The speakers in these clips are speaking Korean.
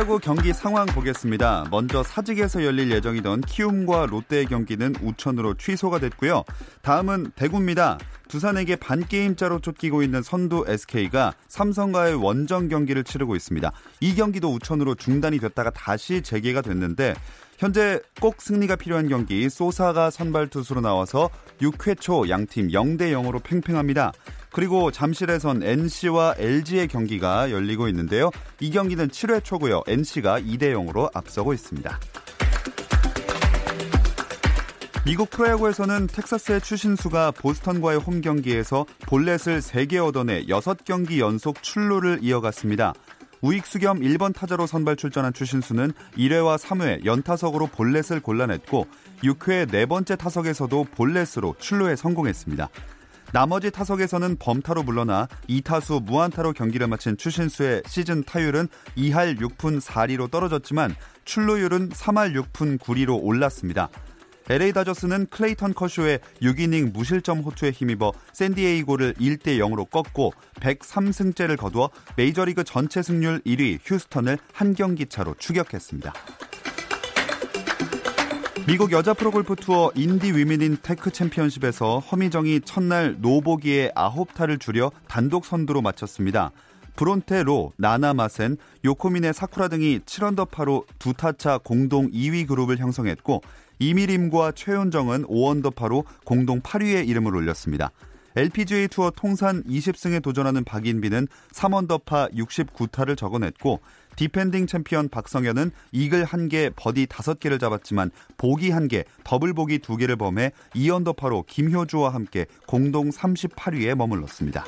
프로야구 경기 상황 보겠습니다. 먼저 사직에서 열릴 예정이던 키움과 롯데의 경기는 우천으로 취소가 됐고요. 다음은 대구입니다. 두산에게 반게임자로 쫓기고 있는 선두 SK가 삼성과의 원정 경기를 치르고 있습니다. 이 경기도 우천으로 중단이 됐다가 다시 재개가 됐는데 현재 꼭 승리가 필요한 경기 소사가 선발 투수로 나와서 6회 초 양팀 0대 0으로 팽팽합니다. 그리고 잠실에선 NC와 LG의 경기가 열리고 있는데요. 이 경기는 7회 초고요. NC가 2대 0으로 앞서고 있습니다. 미국 프로야구에서는 텍사스의 추신수가 보스턴과의 홈 경기에서 볼넷을 3개 얻어내 6경기 연속 출루를 이어갔습니다. 우익수 겸 1번 타자로 선발 출전한 추신수는 1회와 3회 연타석으로 볼넷을 골라냈고 6회 네 번째 타석에서도 볼넷으로 출루에 성공했습니다. 나머지 타석에서는 범타로 물러나 2타수 무안타로 경기를 마친 추신수의 시즌 타율은 2할 6푼 4리로 떨어졌지만 출루율은 3할 6푼 9리로 올랐습니다. LA 다저스는 클레이턴 커쇼의 6이닝 무실점 호투에 힘입어 샌디에이고를 1대 0으로 꺾고 103승째를 거두어 메이저리그 전체 승률 1위 휴스턴을 한 경기 차로 추격했습니다. 미국 여자 프로골프 투어 인디 위민 인 테크 챔피언십에서 허미정이 첫날 노보기에 9타를 줄여 단독 선두로 마쳤습니다. 브론테 로, 나나 마센, 요코미네 사쿠라 등이 7언더파로 두 타차 공동 2위 그룹을 형성했고 이미림과 최윤정은 5언더파로 공동 8위에 이름을 올렸습니다. LPGA 투어 통산 20승에 도전하는 박인비는 3언더파 69타를 적어냈고 디펜딩 챔피언 박성현은 이글 1개, 버디 5개를 잡았지만 보기 1개, 더블 보기 2개를 범해 2언더파로 김효주와 함께 공동 38위에 머물렀습니다.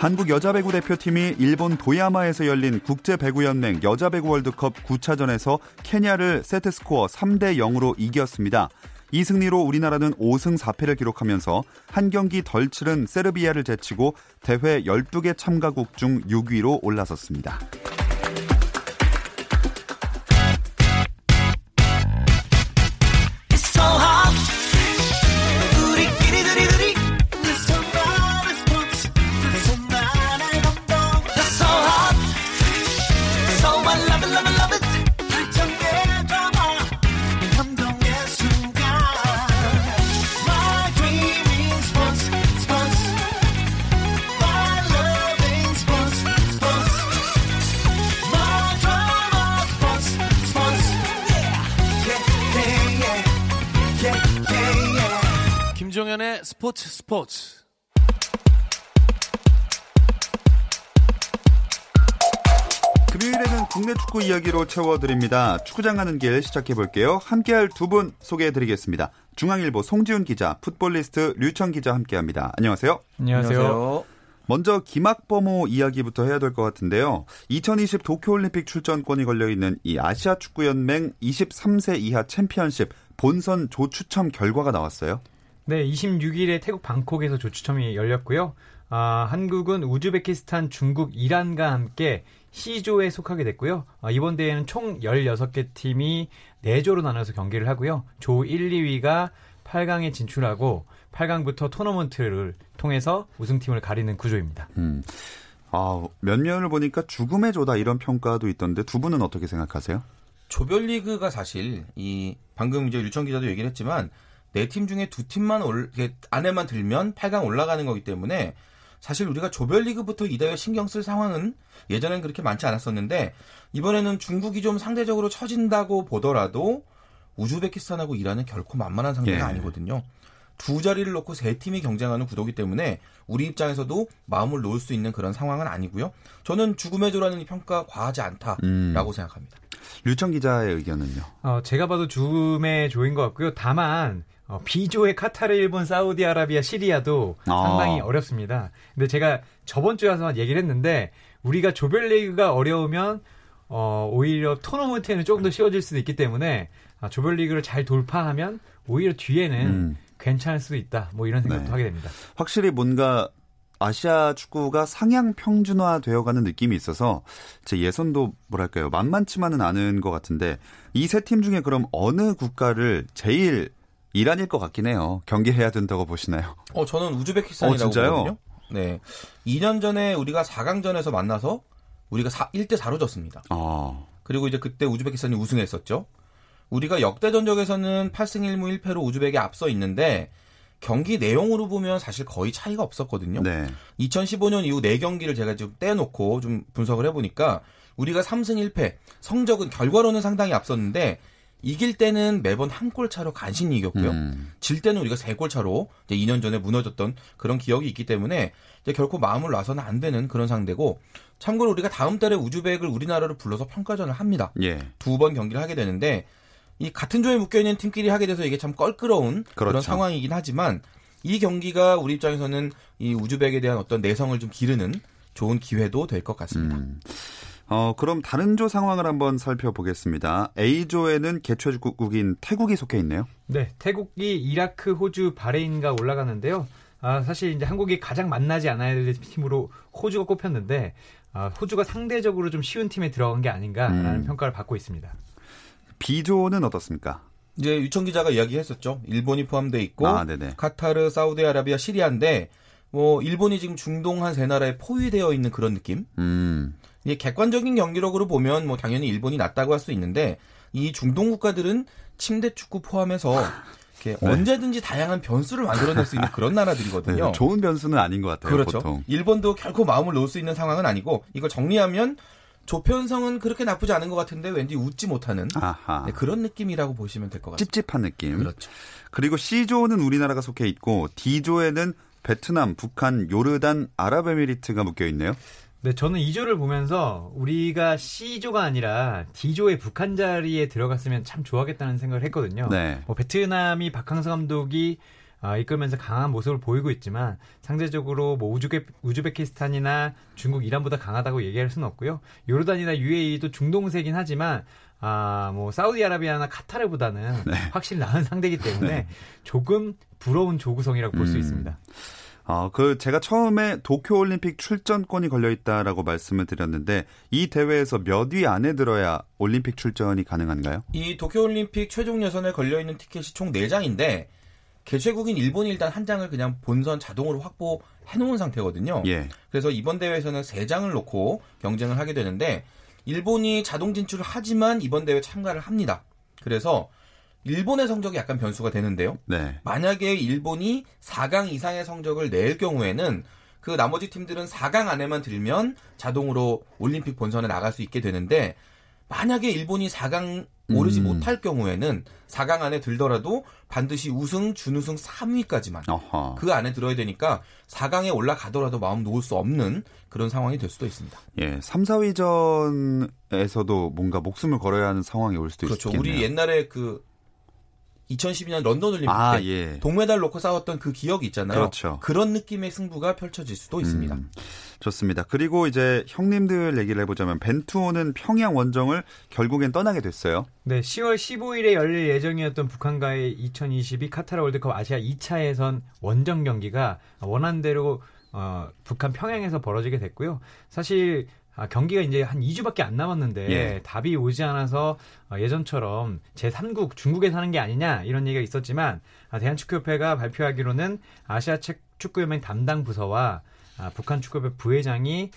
한국 여자배구 대표팀이 일본 도야마에서 열린 국제배구연맹 여자배구 월드컵 9차전에서 케냐를 세트스코어 3대 0으로 이겼습니다. 이 승리로 우리나라는 5승 4패를 기록하면서 한 경기 덜 치른 세르비아를 제치고 대회 12개 참가국 중 6위로 올라섰습니다. 김종현의 스포츠 스포츠. 금요일에는 국내 축구 이야기로 채워드립니다. 축구장 가는 길 시작해볼게요. 함께할 두 분 소개해드리겠습니다. 중앙일보 송지훈 기자, 풋볼리스트 류청 기자 함께합니다. 안녕하세요. 안녕하세요. 먼저 김학범호 이야기부터 해야 될 것 같은데요. 2020 도쿄올림픽 출전권이 걸려있는 이 아시아 축구연맹 23세 이하 챔피언십 본선 조추첨 결과가 나왔어요. 네, 26일에 태국 방콕에서 조추첨이 열렸고요. 아, 한국은 우즈베키스탄, 중국, 이란과 함께 C조에 속하게 됐고요. 아, 이번 대회는 총 16개 팀이 4조로 나눠서 경기를 하고요. 조 1, 2위가 8강에 진출하고 8강부터 토너먼트를 통해서 우승팀을 가리는 구조입니다. 음. 아, 몇 면을 보니까 죽음의 조다 이런 평가도 있던데 두 분은 어떻게 생각하세요? 조별리그가 사실 이 방금 이제 유청 기자도 얘기를 했지만 네 팀 중에 두 팀만 올, 안에만 들면 8강 올라가는 거기 때문에 사실 우리가 조별리그부터 이 대회 신경 쓸 상황은 예전엔 그렇게 많지 않았었는데 이번에는 중국이 좀 상대적으로 처진다고 보더라도 우즈베키스탄하고 이란은 결코 만만한 상대가 예. 아니거든요. 두 자리를 놓고 세 팀이 경쟁하는 구도기 때문에 우리 입장에서도 마음을 놓을 수 있는 그런 상황은 아니고요. 저는 죽음의 조라는 이 평가 과하지 않다라고 음. 생각합니다. 류청 기자의 의견은요? 어, 제가 봐도 죽음의 조인 것 같고요. 다만 어, B조의 카타르, 일본, 사우디아라비아, 시리아도 아. 상당히 어렵습니다. 근데 제가 저번 주에 와서 얘기를 했는데 우리가 조별리그가 어려우면 어, 오히려 토너먼트에는 조금 더 쉬워질 수도 있기 때문에 아, 조별리그를 잘 돌파하면 오히려 뒤에는 음. 괜찮을 수도 있다. 뭐 이런 생각도 네. 하게 됩니다. 확실히 뭔가 아시아 축구가 상향 평준화 되어가는 느낌이 있어서 제 예선도 뭐랄까요 만만치만은 않은 것 같은데 이 세 팀 중에 그럼 어느 국가를 제일 이란일 것 같긴 해요. 경기해야 된다고 보시나요? 어, 저는 우즈베키스탄이라고 어? 보거든요. 네. 2년 전에 우리가 4강전에서 만나서 우리가 4, 1대 4로 졌습니다. 아, 그리고 이제 그때 우즈베키스탄이 우승했었죠. 우리가 역대 전적에서는 8승 1무 1패로 우즈벡에 앞서 있는데 경기 내용으로 보면 사실 거의 차이가 없었거든요. 네. 2015년 이후 4경기를 제가 좀 떼놓고 좀 분석을 해보니까 우리가 3승 1패 성적은 결과로는 상당히 앞섰는데 이길 때는 매번 한 골 차로 간신히 이겼고요. 음. 질 때는 우리가 세 골 차로 이제 2년 전에 무너졌던 그런 기억이 있기 때문에 이제 결코 마음을 놔서는 안 되는 그런 상대고 참고로 우리가 다음 달에 우즈벡을 우리나라로 불러서 평가전을 합니다. 예. 두번 경기를 하게 되는데 이 같은 조에 묶여 있는 팀끼리 하게 돼서 이게 참 껄끄러운 그런 그렇죠. 상황이긴 하지만 이 경기가 우리 입장에서는 이 우즈벡에 대한 어떤 내성을 좀 기르는 좋은 기회도 될 것 같습니다. 음. 어, 그럼 다른 조 상황을 한번 살펴보겠습니다. A조에는 개최국인 태국이 속해 있네요. 네, 태국이 이라크, 호주, 바레인과 올라가는데요. 아, 사실 이제 한국이 가장 만나지 않아야 될 팀으로 호주가 꼽혔는데 아, 호주가 상대적으로 좀 쉬운 팀에 들어간 게 아닌가라는 음. 평가를 받고 있습니다. B조는 어떻습니까? 이제 유청 기자가 이야기했었죠. 일본이 포함돼 있고 아, 네네. 카타르, 사우디아라비아, 시리아인데 뭐 일본이 지금 중동 한 세 나라에 포위되어 있는 그런 느낌. 음. 이게 객관적인 경기력으로 보면 뭐 당연히 일본이 낫다고 할 수 있는데 이 중동 국가들은 침대 축구 포함해서 이렇게 네. 언제든지 다양한 변수를 만들어낼 수 있는 그런 네, 나라들이거든요. 좋은 변수는 아닌 것 같아요. 그렇죠. 보통. 일본도 결코 마음을 놓을 수 있는 상황은 아니고 이걸 정리하면 조편성은 그렇게 나쁘지 않은 것 같은데 왠지 웃지 못하는 아하. 네, 그런 느낌이라고 보시면 될 것 같습니다. 찝찝한 느낌. 그렇죠. 그리고 C조는 우리나라가 속해 있고 D조에는 베트남, 북한, 요르단, 아랍에미리트가 묶여 있네요. 네, 저는 이조를 보면서 우리가 C조가 아니라 D조의 북한 자리에 들어갔으면 참 좋아하겠다는 생각을 했거든요. 네. 뭐 베트남이 박항서 감독이 아, 이끌면서 강한 모습을 보이고 있지만 상대적으로 뭐 우즈베, 우즈베키스탄이나 중국, 이란보다 강하다고 얘기할 수는 없고요. 요르단이나 UAE도 중동세긴 하지만 아, 뭐 사우디아라비아나 카타르보다는 네. 확실히 나은 상대이기 때문에 조금 부러운 조구성이라고 볼수 음. 있습니다. 아, 그 제가 처음에 도쿄 올림픽 출전권이 걸려 있다라고 말씀을 드렸는데 이 대회에서 몇 위 안에 들어야 올림픽 출전이 가능한가요? 이 도쿄 올림픽 최종 예선에 걸려 있는 티켓이 총 4장인데 개최국인 일본이 일단 한 장을 그냥 본선 자동으로 확보해 놓은 상태거든요. 예. 그래서 이번 대회에서는 3장을 놓고 경쟁을 하게 되는데 일본이 자동 진출을 하지만 이번 대회 참가를 합니다. 그래서 일본의 성적이 약간 변수가 되는데요. 네. 만약에 일본이 4강 이상의 성적을 낼 경우에는 그 나머지 팀들은 4강 안에만 들면 자동으로 올림픽 본선에 나갈 수 있게 되는데 만약에 일본이 4강 오르지 음. 못할 경우에는 4강 안에 들더라도 반드시 우승, 준우승 3위까지만 어허. 그 안에 들어야 되니까 4강에 올라가더라도 마음 놓을 수 없는 그런 상황이 될 수도 있습니다. 예. 3, 4위전에서도 뭔가 목숨을 걸어야 하는 상황이 올 수도 그렇죠. 있겠네요. 우리 옛날에 그 2012년 런던 올림픽 아, 때 예. 동메달 놓고 싸웠던 그 기억이 있잖아요. 그렇죠. 런 느낌의 승부가 펼쳐질 수도 있습니다. 음, 좋습니다. 그리고 이제 형님들 얘기를 해보자면 벤투호는 평양 원정을 결국엔 떠나게 됐어요. 네, 10월 15일에 열릴 예정이었던 북한과의 2022 카타르 월드컵 아시아 2차 예선 원정 경기가 원한대로 어, 북한 평양에서 벌어지게 됐고요. 사실 아, 경기가 이제 한 2주밖에 안 남았는데 예. 답이 오지 않아서 어, 예전처럼 제3국 중국에 사는 게 아니냐 이런 얘기가 있었지만 아, 대한축구협회가 발표하기로는 아시아 체- 축구연맹 담당 부서와 아, 북한 축구협회 부회장이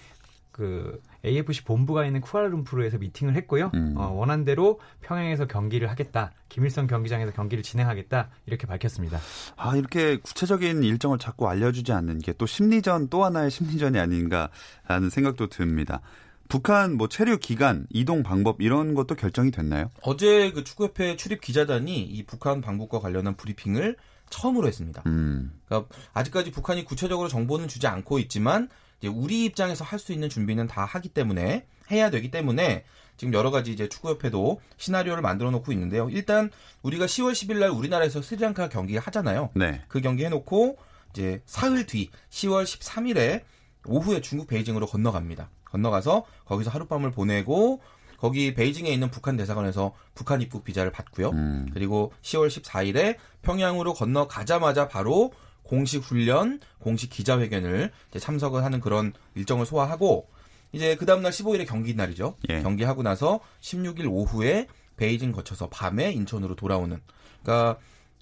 그 AFC 본부가 있는 쿠알라룸푸르에서 미팅을 했고요. 음. 어, 원한 대로 평양에서 경기를 하겠다. 김일성 경기장에서 경기를 진행하겠다. 이렇게 밝혔습니다. 아, 이렇게 구체적인 일정을 자꾸 알려주지 않는 게 또 심리전 또 하나의 심리전이 아닌가라는 생각도 듭니다. 북한 뭐 체류 기간, 이동 방법 이런 것도 결정이 됐나요? 어제 그 축구협회 출입 기자단이 이 북한 방북과 관련한 브리핑을 처음으로 했습니다. 음. 그러니까 아직까지 북한이 구체적으로 정보는 주지 않고 있지만 우리 입장에서 할 수 있는 준비는 다 하기 때문에 해야 되기 때문에 지금 여러 가지 이제 축구협회도 시나리오를 만들어 놓고 있는데요. 일단 우리가 10월 10일 날 우리나라에서 스리랑카 경기 하잖아요. 네. 그 경기 해놓고 이제 사흘 뒤 10월 13일에 오후에 중국 베이징으로 건너갑니다. 건너가서 거기서 하룻밤을 보내고 거기 베이징에 있는 북한 대사관에서 북한 입국 비자를 받고요. 음. 그리고 10월 14일에 평양으로 건너가자마자 바로 공식 훈련, 공식 기자회견을 이제 참석을 하는 그런 일정을 소화하고 이제 그 다음날 15일에 경기 날이죠. 예. 경기하고 나서 16일 오후에 베이징 거쳐서 밤에 인천으로 돌아오는. 그러니까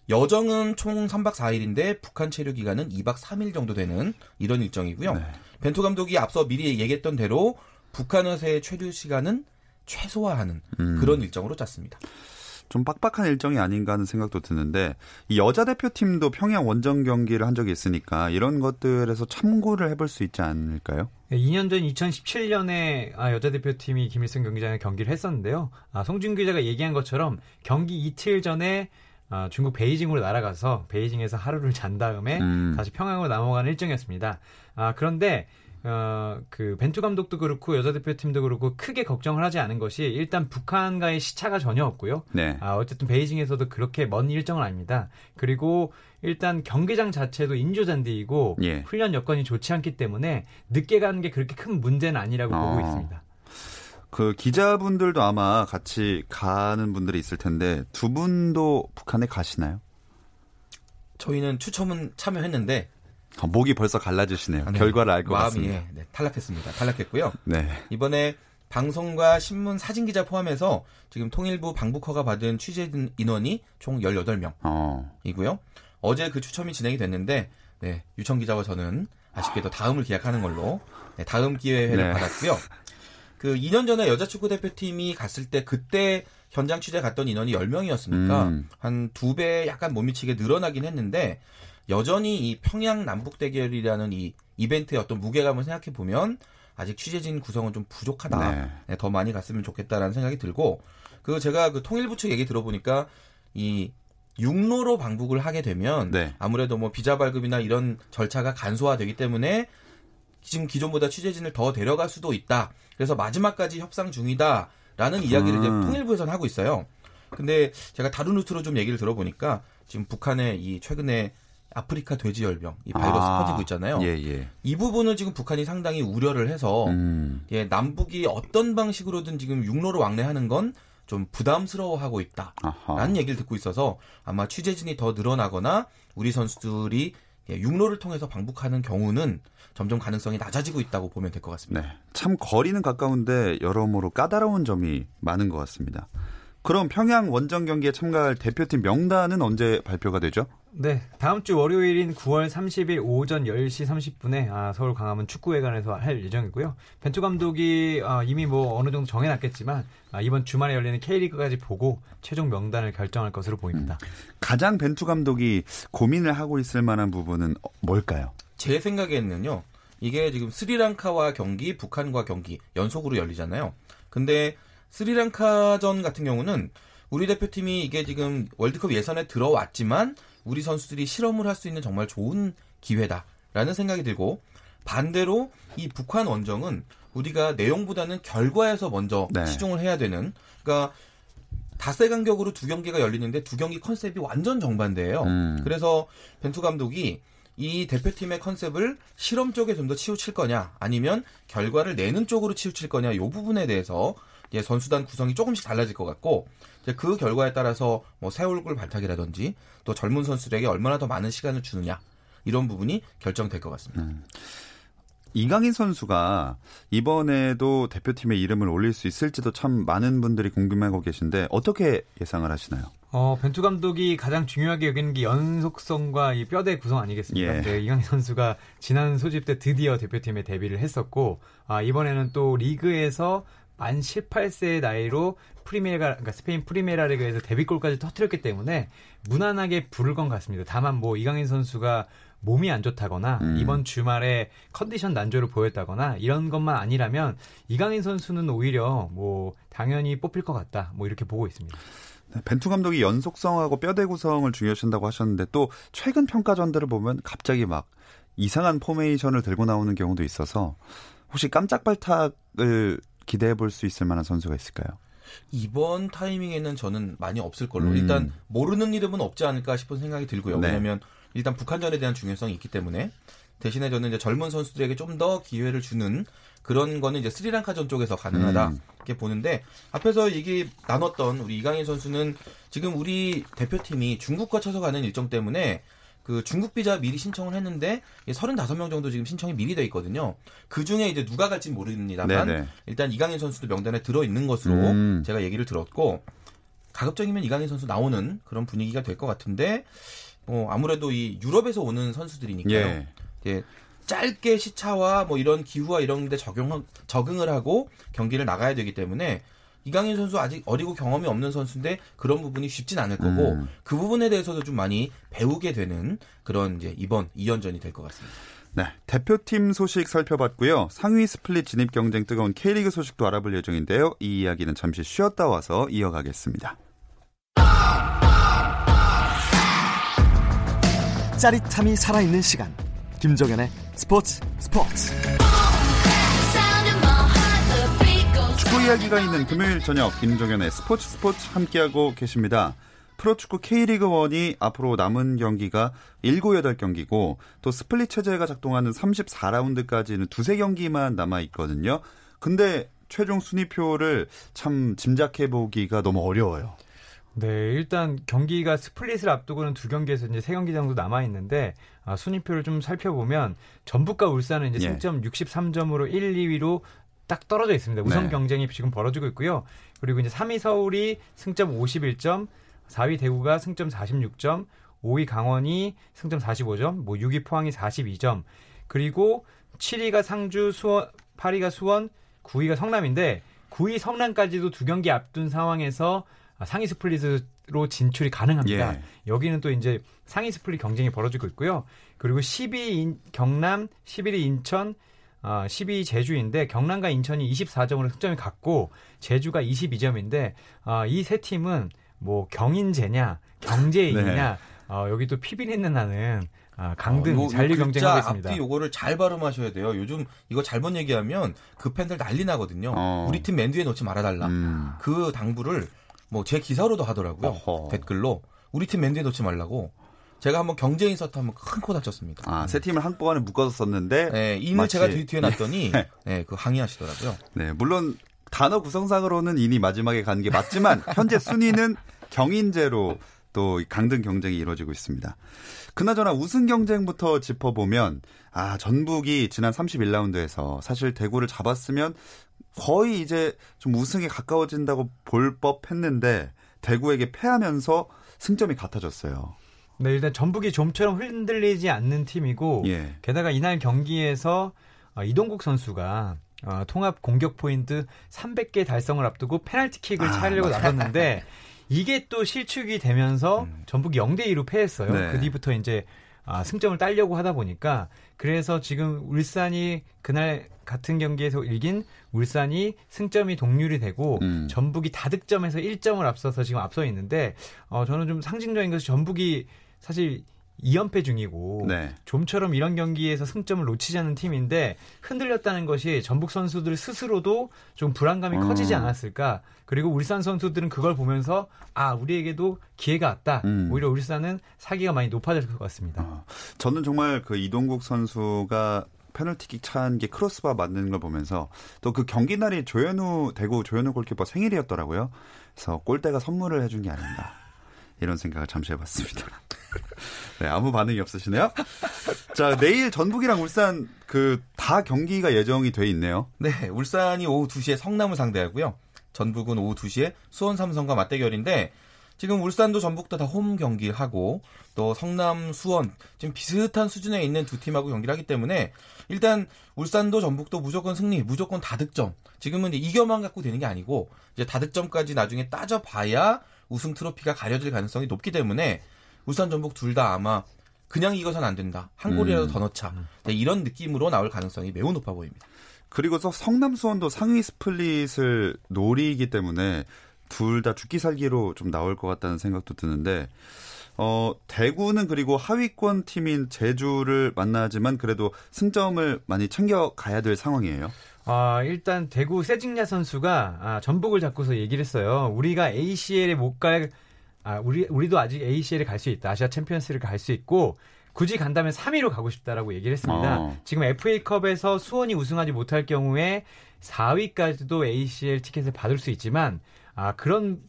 여정은 총 3박 4일인데 북한 체류 기간은 2박 3일 정도 되는 이런 일정이고요. 네. 벤투 감독이 앞서 미리 얘기했던 대로 북한에서의 체류 시간은 최소화하는 음. 그런 일정으로 짰습니다. 좀 빡빡한 일정이 아닌가 하는 생각도 드는데 이 여자 대표팀도 평양 원정 경기를 한 적이 있으니까 이런 것들에서 참고를 해볼 수 있지 않을까요? 2년 전 2017년에 아, 여자 대표팀이 김일성 경기장에 경기를 했었는데요. 아, 송준 기자가 얘기한 것처럼 경기 이틀 전에 아, 중국 베이징으로 날아가서 베이징에서 하루를 잔 다음에 음. 다시 평양으로 넘어가는 일정이었습니다. 아, 그런데 어, 그 벤투 감독도 그렇고 여자 대표팀도 그렇고 크게 걱정을 하지 않은 것이 일단 북한과의 시차가 전혀 없고요. 네. 아, 어쨌든 베이징에서도 그렇게 먼 일정은 아닙니다. 그리고 일단 경기장 자체도 인조잔디이고 예. 훈련 여건이 좋지 않기 때문에 늦게 가는 게 그렇게 큰 문제는 아니라고 어. 보고 있습니다. 그 기자분들도 아마 같이 가는 분들이 있을 텐데 두 분도 북한에 가시나요? 저희는 추첨은 참여했는데 아, 목이 벌써 갈라지시네요. 아, 네. 결과를 알 것 같습니다. 네, 탈락했습니다. 탈락했고요. 네. 이번에 방송과 신문, 사진 기자 포함해서 지금 통일부 방북허가 받은 취재 인원이 총 18명이고요. 어. 어제 그 추첨이 진행이 됐는데 네, 유청 기자와 저는 아쉽게도 다음을 기약하는 걸로 네, 다음 기회를 네. 받았고요. 그 2년 전에 여자 축구 대표팀이 갔을 때 그때 현장 취재 갔던 인원이 10명이었으니까 음. 한두 배 약간 못 미치게 늘어나긴 했는데 여전히 이 평양 남북 대결이라는 이 이벤트의 어떤 무게감을 생각해 보면 아직 취재진 구성은 좀 부족하다. 네. 네, 더 많이 갔으면 좋겠다라는 생각이 들고 그 제가 그 통일부 측 얘기 들어보니까 이 육로로 방북을 하게 되면 네. 아무래도 뭐 비자 발급이나 이런 절차가 간소화되기 때문에 지금 기존보다 취재진을 더 데려갈 수도 있다. 그래서 마지막까지 협상 중이다라는 이야기를 이제 음. 통일부에서는 하고 있어요. 근데 제가 다른 루트로 좀 얘기를 들어보니까 지금 북한의 이 최근에 아프리카 돼지 열병 이 바이러스 아. 퍼지고 있잖아요. 예, 예. 이 부분을 지금 북한이 상당히 우려를 해서 음. 예, 남북이 어떤 방식으로든 지금 육로로 왕래하는 건 좀 부담스러워하고 있다. 아하. 라는 얘기를 듣고 있어서 아마 취재진이 더 늘어나거나 우리 선수들이 예, 육로를 통해서 방북하는 경우는 점점 가능성이 낮아지고 있다고 보면 될 것 같습니다. 네. 참 거리는 가까운데 여러모로 까다로운 점이 많은 것 같습니다. 그럼 평양 원정 경기에 참가할 대표팀 명단은 언제 발표가 되죠? 네, 다음 주 월요일인 9월 30일 오전 10시 30분에 아, 서울 광화문 축구회관에서 할 예정이고요. 벤투 감독이 아, 이미 뭐 어느 정도 정해놨겠지만 아, 이번 주말에 열리는 K리그까지 보고 최종 명단을 결정할 것으로 보입니다. 가장 벤투 감독이 고민을 하고 있을 만한 부분은 어, 뭘까요? 제 생각에는요. 이게 지금 스리랑카와 경기, 북한과 경기 연속으로 열리잖아요. 근데 스리랑카전 같은 경우는 우리 대표팀이 이게 지금 월드컵 예선에 들어왔지만 우리 선수들이 실험을 할 수 있는 정말 좋은 기회다라는 생각이 들고 반대로 이 북한 원정은 우리가 내용보다는 결과에서 먼저 네. 치중을 해야 되는 그러니까 닷새 간격으로 두 경기가 열리는데 두 경기 컨셉이 완전 정반대예요. 음. 그래서 벤투 감독이 이 대표팀의 컨셉을 실험 쪽에 좀 더 치우칠 거냐 아니면 결과를 내는 쪽으로 치우칠 거냐 이 부분에 대해서 이제 선수단 구성이 조금씩 달라질 것 같고 이제 그 결과에 따라서 뭐 새 얼굴 발탁이라든지 또 젊은 선수들에게 얼마나 더 많은 시간을 주느냐 이런 부분이 결정될 것 같습니다. 이강인 선수가 이번에도 대표팀에 이름을 올릴 수 있을지도 참 많은 분들이 궁금해하고 계신데 어떻게 예상을 하시나요? 어, 벤투 감독이 가장 중요하게 여기는 게 연속성과 이 뼈대 구성 아니겠습니까? 예. 네, 이강인 선수가 지난 소집 때 드디어 대표팀에 데뷔를 했었고, 아, 이번에는 또 리그에서 만 18세의 나이로 프리메라 그러니까 스페인 프리메라 리그에서 데뷔골까지 터뜨렸기 때문에 무난하게 부를 것 같습니다. 다만 뭐 이강인 선수가 몸이 안 좋다거나 음. 이번 주말에 컨디션 난조를 보였다거나 이런 것만 아니라면 이강인 선수는 오히려 뭐 당연히 뽑힐 것 같다. 뭐 이렇게 보고 있습니다. 네, 벤투 감독이 연속성하고 뼈대 구성을 중요시한다고 하셨는데 또 최근 평가전들을 보면 갑자기 막 이상한 포메이션을 들고 나오는 경우도 있어서 혹시 깜짝 발탁을 기대해 볼 수 있을 만한 선수가 있을까요? 이번 타이밍에는 저는 많이 없을 걸로 음. 일단 모르는 이름은 없지 않을까 싶은 생각이 들고요. 네. 왜냐하면 일단 북한전에 대한 중요성이 있기 때문에 대신에 저는 이제 젊은 선수들에게 좀 더 기회를 주는 그런 거는 이제 스리랑카전 쪽에서 가능하다 음. 이렇게 보는데 앞에서 얘기 나눴던 우리 이강인 선수는 지금 우리 대표팀이 중국 거쳐서 가는 일정 때문에 그 중국 비자 미리 신청을 했는데 35명 정도 지금 신청이 미리 돼 있거든요. 그 중에 이제 누가 갈지 모릅니다만 네네. 일단 이강인 선수도 명단에 들어 있는 것으로 음. 제가 얘기를 들었고 가급적이면 이강인 선수 나오는 그런 분위기가 될 것 같은데 뭐 아무래도 이 유럽에서 오는 선수들이니까요. 예. 예, 짧게 시차와 뭐 이런 기후와 이런 데 적용 적응을 하고 경기를 나가야 되기 때문에 이강인 선수 아직 어리고 경험이 없는 선수인데 그런 부분이 쉽진 않을 거고 음. 그 부분에 대해서도 좀 많이 배우게 되는 그런 이제 이번 2연전이 될 것 같습니다. 네, 대표팀 소식 살펴봤고요. 상위 스플릿 진입 경쟁 뜨거운 K리그 소식도 알아볼 예정인데요. 이 이야기는 잠시 쉬었다 와서 이어가겠습니다. 짜릿함이 살아있는 시간 김정현의 스포츠 스포츠 이야기가 있는 금요일 저녁 김종현의 스포츠 스포츠 함께하고 계십니다. 프로축구 K리그1이 앞으로 남은 경기가 7, 8경기고 또 스플릿 체제가 작동하는 34라운드까지는 두세 경기만 남아 있거든요. 근데 최종 순위표를 참 짐작해 보기가 너무 어려워요. 네, 일단 경기가 스플릿을 앞두고는 두 경기에서 이제 세 경기 정도 남아 있는데 아, 순위표를 좀 살펴보면 전북과 울산은 이제 예. 승점 63점으로 1, 2위로 딱 떨어져 있습니다. 우선 네. 경쟁이 지금 벌어지고 있고요. 그리고 이제 3위 서울이 승점 51점, 4위 대구가 승점 46점, 5위 강원이 승점 45점, 뭐 6위 포항이 42점, 그리고 7위가 상주, 수원, 8위가 수원, 9위가 성남인데 9위 성남까지도 두 경기 앞둔 상황에서 아, 상위 스플릿으로 진출이 가능합니다. 예. 여기는 또 이제 상위 스플릿 경쟁이 벌어지고 있고요. 그리고 10위 인- 경남, 11위 인천, 아, 12위 제주인데 경남과 인천이 24점으로 승점이 같고 제주가 22점인데 아, 이세 팀은 뭐 경인제냐 경제인이냐 네. 어, 여기 또 피비린내 나는 아, 강등 어, 요- 잔류 경쟁하고 있습니다. 앞뒤 요거를 잘 발음하셔야 돼요. 요즘 이거 잘못 얘기하면 그 팬들 난리 나거든요. 어. 우리 팀 맨 뒤에 놓지 말아달라. 음. 그 당부를 뭐 제 기사로도 하더라고요. 어허. 댓글로 우리 팀 맨 뒤에 놓지 말라고. 제가 한번 경제 인서트 한번 큰 코 다쳤습니다. 아, 세 팀을 한꺼번에 묶어서 썼는데 네, 인을 마치- 제가 뒤, 뒤에 놨더니 네, 그 항의하시더라고요. 네, 물론 단어 구성상으로는 인이 마지막에 가는 게 맞지만 현재 순위는 경인제로 또 강등 경쟁이 이루어지고 있습니다. 그나저나 우승 경쟁부터 짚어보면 아 전북이 지난 31라운드에서 사실 대구를 잡았으면 거의 이제 좀 우승에 가까워진다고 볼 법했는데 대구에게 패하면서 승점이 같아졌어요. 네, 일단 전북이 좀처럼 흔들리지 않는 팀이고 예. 게다가 이날 경기에서 어, 이동국 선수가 어, 통합 공격 포인트 300개 달성을 앞두고 페널티킥을 아, 차려고 나섰는데 이게 또 실축이 되면서 전북이 0대 2로 패했어요. 네. 그 뒤부터 이제 아, 승점을 따려고 하다 보니까 그래서 지금 울산이 그날 같은 경기에서 이긴 울산이 승점이 동률이 되고 음. 전북이 다득점에서 1점을 앞서서 지금 앞서 있는데 어, 저는 좀 상징적인 것이 전북이 사실 2연패 중이고 네. 좀처럼 이런 경기에서 승점을 놓치지 않는 팀인데 흔들렸다는 것이 전북 선수들 스스로도 좀 불안감이 음. 커지지 않았을까. 그리고 울산 선수들은 그걸 보면서 아 우리에게도 기회가 왔다. 음. 오히려 울산은 사기가 많이 높아질 것 같습니다. 어, 저는 정말 그 이동국 선수가 페널티킥 찬 게 크로스바 맞는 걸 보면서 또 그 경기 날이 조현우 대구 조현우 골키퍼 생일이었더라고요. 그래서 골대가 선물을 해준 게 아닌가 이런 생각을 잠시 해봤습니다. 네 아무 반응이 없으시네요. 자 내일 전북이랑 울산 그 다 경기가 예정이 돼 있네요. 네, 울산이 오후 2시에 성남을 상대하고요. 전북은 오후 2시에 수원 삼성과 맞대결인데 지금 울산도 전북도 다 홈 경기를 하고 또 성남 수원 지금 비슷한 수준에 있는 두 팀하고 경기를 하기 때문에 일단 울산도 전북도 무조건 승리, 무조건 다득점. 지금은 이제 이겨만 갖고 되는 게 아니고 이제 다득점까지 나중에 따져 봐야 우승 트로피가 가려질 가능성이 높기 때문에 울산 전북 둘 다 아마 그냥 이겨선 안 된다. 한 골이라도 음. 더 넣자. 네, 이런 느낌으로 나올 가능성이 매우 높아 보입니다. 그리고 또 성남 수원도 상위 스플릿을 노리기 때문에 둘 다 죽기 살기로 좀 나올 것 같다는 생각도 드는데 어 대구는 그리고 하위권 팀인 제주를 만나지만 그래도 승점을 많이 챙겨 가야 될 상황이에요. 아, 일단 대구 세징야 선수가 아, 전북을 잡고서 얘기를 했어요. 우리가 ACL에 못 갈, 아, 우리, 우리도 아직 ACL에 갈 수 있다. 아시아 챔피언스를 갈 수 있고, 굳이 간다면 3위로 가고 싶다라고 얘기를 했습니다. 어. 지금 FA컵에서 수원이 우승하지 못할 경우에 4위까지도 ACL 티켓을 받을 수 있지만, 아, 그런,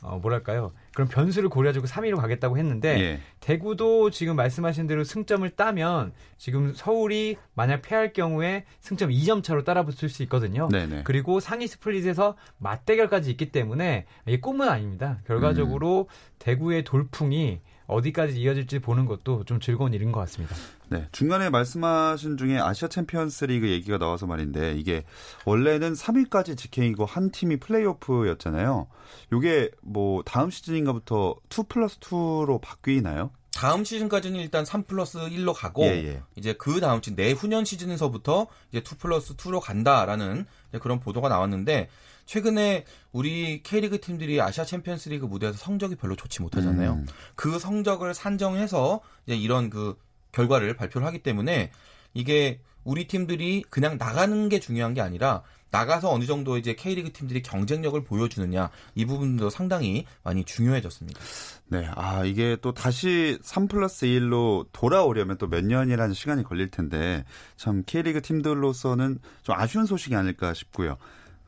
어, 뭐랄까요. 그런 변수를 고려해주고 3위로 가겠다고 했는데, 예. 대구도 지금 말씀하신 대로 승점을 따면 지금 서울이 만약 패할 경우에 승점 2점 차로 따라붙을 수 있거든요. 네네. 그리고 상위 스플릿에서 맞대결까지 있기 때문에 이게 꿈은 아닙니다. 결과적으로 대구의 돌풍이 어디까지 이어질지 보는 것도 좀 즐거운 일인 것 같습니다. 네, 중간에 말씀하신 중에 아시아 챔피언스 리그 얘기가 나와서 말인데 이게 원래는 3위까지 직행이고 한 팀이 플레이오프였잖아요. 요게 뭐 다음 시즌인가부터 2 플러스 2로 바뀌나요? 다음 시즌까지는 일단 3 플러스 1로 가고 예, 예. 이제 그 다음 시즌 내후년 시즌에서부터 이제 2 플러스 2로 간다라는 그런 보도가 나왔는데 최근에 우리 K리그 팀들이 아시아 챔피언스 리그 무대에서 성적이 별로 좋지 못하잖아요. 음. 그 성적을 산정해서 이제 이런 그 결과를 발표를 하기 때문에 이게 우리 팀들이 그냥 나가는 게 중요한 게 아니라 나가서 어느 정도 이제 K리그 팀들이 경쟁력을 보여주느냐 이 부분도 상당히 많이 중요해졌습니다. 네, 아 이게 또 다시 3 플러스 1로 돌아오려면 또 몇 년이라는 시간이 걸릴 텐데 참 K리그 팀들로서는 좀 아쉬운 소식이 아닐까 싶고요.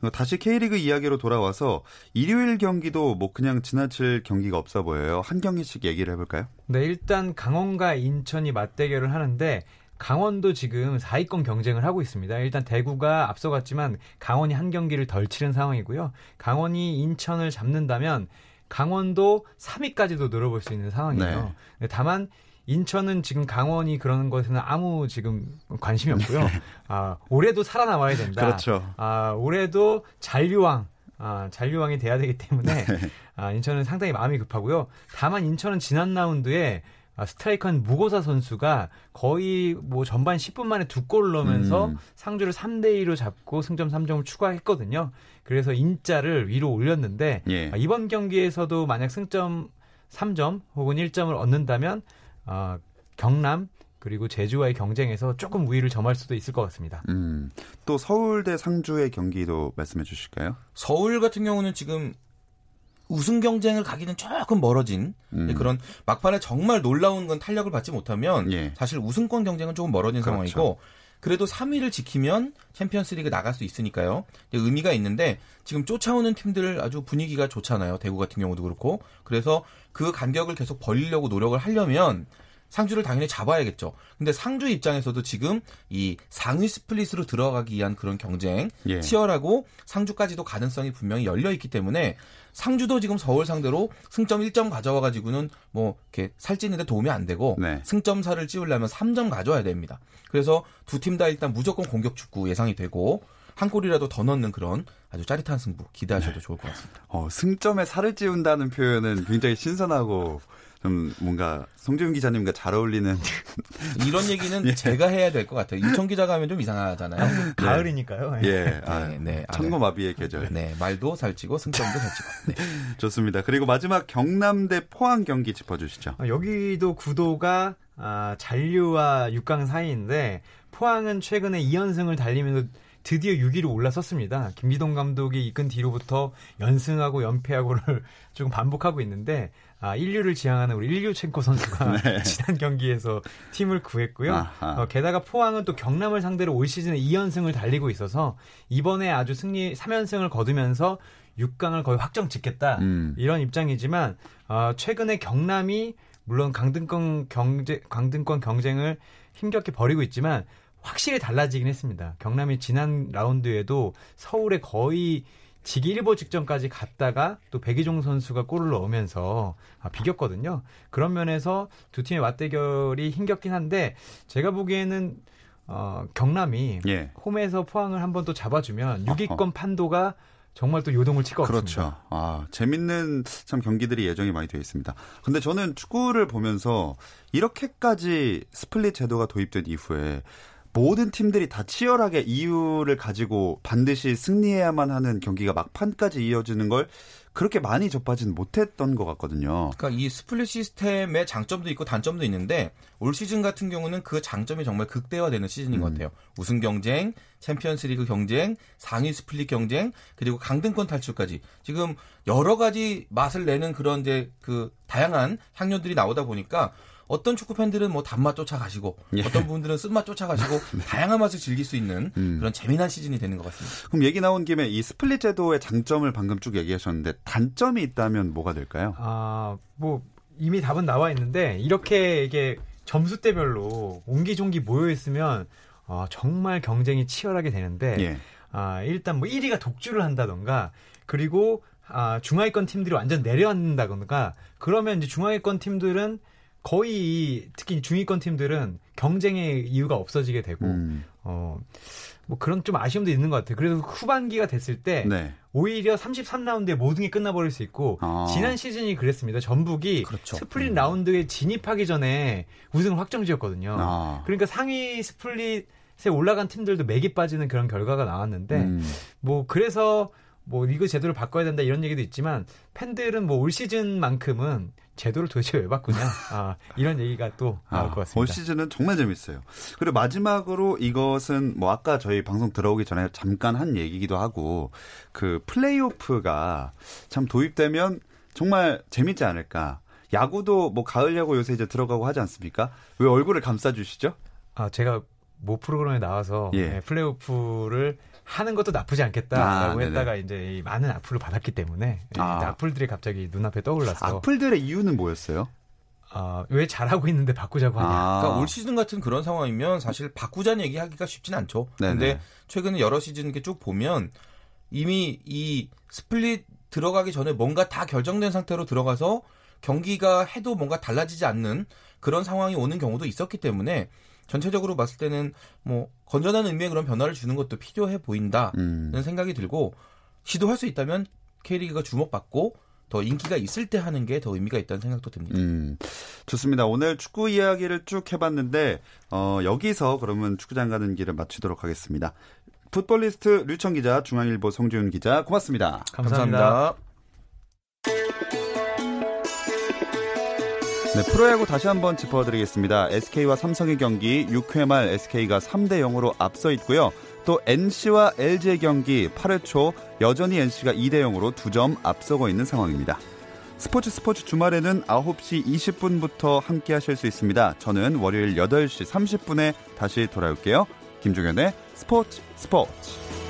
어, 다시 K리그 이야기로 돌아와서 일요일 경기도 뭐 그냥 지나칠 경기가 없어 보여요. 한 경기씩 얘기를 해볼까요? 네, 일단 강원과 인천이 맞대결을 하는데 강원도 지금 4위권 경쟁을 하고 있습니다. 일단 대구가 앞서갔지만 강원이 한 경기를 덜 치른 상황이고요. 강원이 인천을 잡는다면 강원도 3위까지도 늘어볼 수 있는 상황이에요. 네, 다만 인천은 지금 강원이 그러는 것에는 아무 지금 관심이 없고요. 아, 올해도 살아남아야 된다. 그렇죠. 아, 올해도 잔류왕, 아, 잔류왕이 돼야 되기 때문에 아, 인천은 상당히 마음이 급하고요. 다만 인천은 지난 라운드에 아, 스트라이커는 무고사 선수가 거의 뭐 전반 10분 만에 두 골을 넣으면서 음. 상주를 3대 2로 잡고 승점 3점을 추가했거든요. 그래서 인자를 위로 올렸는데 예. 아, 이번 경기에서도 만약 승점 3점 혹은 1점을 얻는다면 아, 경남 그리고 제주와의 경쟁에서 조금 우위를 점할 수도 있을 것 같습니다. 음, 또 서울 대 상주의 경기도 말씀해 주실까요? 서울 같은 경우는 지금 우승 경쟁을 가기는 조금 멀어진 음. 그런 막판에 정말 놀라운 건 탄력을 받지 못하면 예. 사실 우승권 경쟁은 조금 멀어진 그렇죠. 상황이고 그래도 3위를 지키면 챔피언스리그 나갈 수 있으니까요. 의미가 있는데 지금 쫓아오는 팀들 아주 분위기가 좋잖아요. 대구 같은 경우도 그렇고 그래서 그 간격을 계속 벌리려고 노력을 하려면 상주를 당연히 잡아야겠죠. 근데 상주 입장에서도 지금 이 상위 스플릿으로 들어가기 위한 그런 경쟁 예. 치열하고 상주까지도 가능성이 분명히 열려 있기 때문에 상주도 지금 서울 상대로 승점 1점 가져와 가지고는 뭐 이렇게 살찌는데 도움이 안 되고 네. 승점 차를 찌우려면 3점 가져야 됩니다. 그래서 두 팀 다 일단 무조건 공격 축구 예상이 되고 한 골이라도 더 넣는 그런 아주 짜릿한 승부 기대하셔도 네. 좋을 것 같습니다. 어, 승점에 살을 찌운다는 표현은 굉장히 신선하고 좀 뭔가 송지훈 기자님과 잘 어울리는 이런 얘기는 예. 제가 해야 될 것 같아요. 유청 기자가 하면 좀 이상하잖아요. 가을이니까요. 예, 아, 네, 네. 아, 천고마비의 계절. 네, 말도 살찌고 승점도 살찌고. 네. 좋습니다. 그리고 마지막 경남대 포항 경기 짚어주시죠. 아, 여기도 구도가 아, 잔류와 6강 사이인데 포항은 최근에 2연승을 달리면서 드디어 6위로 올라섰습니다. 김기동 감독이 이끈 뒤로부터 연승하고 연패하고를 조금 반복하고 있는데 아, 1류를 지향하는 우리 일류첸코 선수가 지난 경기에서 팀을 구했고요. 아하. 어, 게다가 포항은 또 경남을 상대로 올 시즌에 2연승을 달리고 있어서 이번에 아주 승리 3연승을 거두면서 6강을 거의 확정 짓겠다. 음. 이런 입장이지만 어, 최근에 경남이 물론 강등권 경제 강등권 경쟁을 힘겹게 벌이고 있지만 확실히 달라지긴 했습니다. 경남이 지난 라운드에도 서울에 거의 지기 일보 직전까지 갔다가 또 백이종 선수가 골을 넣으면서 아, 비겼거든요. 그런 면에서 두 팀의 맞대결이 힘겹긴 한데 제가 보기에는 어, 경남이 예. 홈에서 포항을 한 번 또 잡아주면 6위권 판도가 정말 또 요동을 칠 것 같습니다. 그렇죠. 아, 재밌는 참 경기들이 예정이 많이 되어 있습니다. 근데 저는 축구를 보면서 이렇게까지 스플릿 제도가 도입된 이후에 모든 팀들이 다 치열하게 이유를 가지고 반드시 승리해야만 하는 경기가 막판까지 이어지는 걸 그렇게 많이 접하지는 못했던 것 같거든요. 그러니까 이 스플릿 시스템의 장점도 있고 단점도 있는데 올 시즌 같은 경우는 그 장점이 정말 극대화되는 시즌인 것 같아요. 우승 경쟁, 챔피언스리그 경쟁, 상위 스플릿 경쟁, 그리고 강등권 탈출까지 지금 여러 가지 맛을 내는 그런 이제 그 다양한 향료들이 나오다 보니까 어떤 축구 팬들은 뭐 단맛 쫓아가시고 예. 어떤 분들은 쓴맛 쫓아가시고 다양한 맛을 즐길 수 있는 그런 재미난 시즌이 되는 것 같습니다. 그럼 얘기 나온 김에 이 스플릿 제도의 장점을 방금 쭉 얘기하셨는데 단점이 있다면 뭐가 될까요? 아, 뭐 이미 답은 나와 있는데 이렇게 이게 점수대별로 옹기종기 모여 있으면 어, 정말 경쟁이 치열하게 되는데 예. 아, 일단 뭐 1위가 독주를 한다던가 그리고 아, 중하위권 팀들이 완전 내려앉는다던가 그러면 이제 중하위권 팀들은 거의 특히 중위권 팀들은 경쟁의 이유가 없어지게 되고 음, 어, 뭐 그런 좀 아쉬움도 있는 것 같아요. 그래서 후반기가 됐을 때 네. 오히려 33라운드에 모든 게 끝나버릴 수 있고 아. 지난 시즌이 그랬습니다. 전북이 그렇죠. 스플릿 라운드에 진입하기 전에 우승을 확정지었거든요. 아. 그러니까 상위 스플릿에 올라간 팀들도 맥이 빠지는 그런 결과가 나왔는데 음. 뭐 그래서 뭐 리그 제도를 바꿔야 된다 이런 얘기도 있지만 팬들은 뭐 올 시즌만큼은 제도를 도대체 왜 바꾸냐 아, 이런 얘기가 또 나올 아, 것 같습니다. 올 시즌은 정말 재밌어요. 그리고 마지막으로 이것은 뭐 아까 저희 방송 들어오기 전에 잠깐 한 얘기기도 하고 그 플레이오프가 참 도입되면 정말 재밌지 않을까. 야구도 뭐 가을 야구 요새 이제 들어가고 하지 않습니까? 왜 얼굴을 감싸 주시죠? 아, 제가 모 프로그램에 나와서 예. 네, 플레이오프를 하는 것도 나쁘지 않겠다라고 아. 했다가 이제 이 많은 악플을 받았기 때문에 예, 아. 악플들이 갑자기 눈앞에 떠올라서 악플들의 이유는 뭐였어요? 아, 왜 잘하고 있는데 바꾸자고 하냐. 아. 그러니까 올 시즌 같은 그런 상황이면 사실 바꾸자는 얘기하기가 쉽진 않죠. 네네. 근데 최근에 여러 시즌 이렇게 쭉 보면 이미 이 스플릿 들어가기 전에 뭔가 다 결정된 상태로 들어가서 경기가 해도 뭔가 달라지지 않는 그런 상황이 오는 경우도 있었기 때문에 전체적으로 봤을 때는 뭐 건전한 의미의 그런 변화를 주는 것도 필요해 보인다는 음. 생각이 들고 시도할 수 있다면 K리그가 주목받고 더 인기가 있을 때 하는 게 더 의미가 있다는 생각도 듭니다. 음, 좋습니다. 오늘 축구 이야기를 쭉 해봤는데 어, 여기서 그러면 축구장 가는 길을 마치도록 하겠습니다. 풋볼리스트 류청 기자, 중앙일보 송지훈 기자, 고맙습니다. 감사합니다. 네, 프로야구 다시 한번 짚어드리겠습니다. SK와 삼성의 경기 6회 말 SK가 3대 0으로 앞서 있고요. 또 NC와 LG의 경기 8회 초 여전히 NC가 2대 0으로 2점 앞서고 있는 상황입니다. 스포츠 스포츠 주말에는 9시 20분부터 함께 하실 수 있습니다. 저는 월요일 8시 30분에 다시 돌아올게요. 김종현의 스포츠 스포츠.